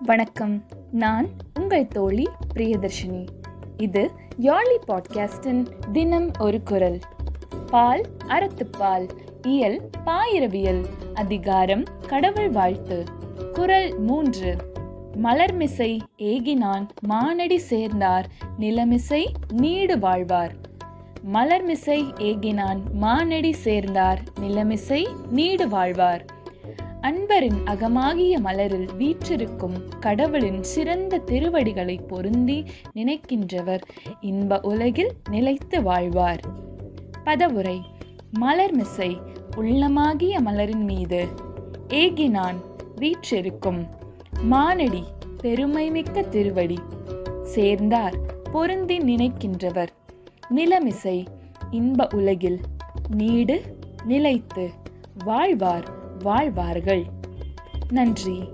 வணக்கம். நான் உங்கள் தோழி பிரியதர்ஷினி. இது யாழி பாட்காஸ்டின் தினம் ஒரு குரல். பால் அறத்துப்பால் இயல் பாயிரவியல் அதிகாரம் கடவுள் வாழ்த்து. குரல் மூன்று. மலர்மிசை ஏகினான் மானடி சேர்ந்தார் நிலமிசை நீடு வாழ்வார். மலர்மிசை ஏகினான் மானடி சேர்ந்தார் நிலமிசை நீடு வாழ்வார். அன்பரின் அகமாகிய மலரில் வீற்றிருக்கும் கடவுளின் சிறந்த திருவடிகளை பொருந்தி நினைக்கின்றவர். இன்ப உலகில் நிலைத்து வாழ்வார். பதவுரை மலர்மிசை உள்ளமாகிய மலரின் மீது. ஏகினான் வீற்றிருக்கும். மானடி பெருமைமிக்க திருவடி. சேர்ந்தார் பொருந்தி நினைக்கின்றவர். நிலமிசை இன்ப உலகில் நீடு நிலைத்து வாழ்வார். வாழ்வார்கள். நன்றி.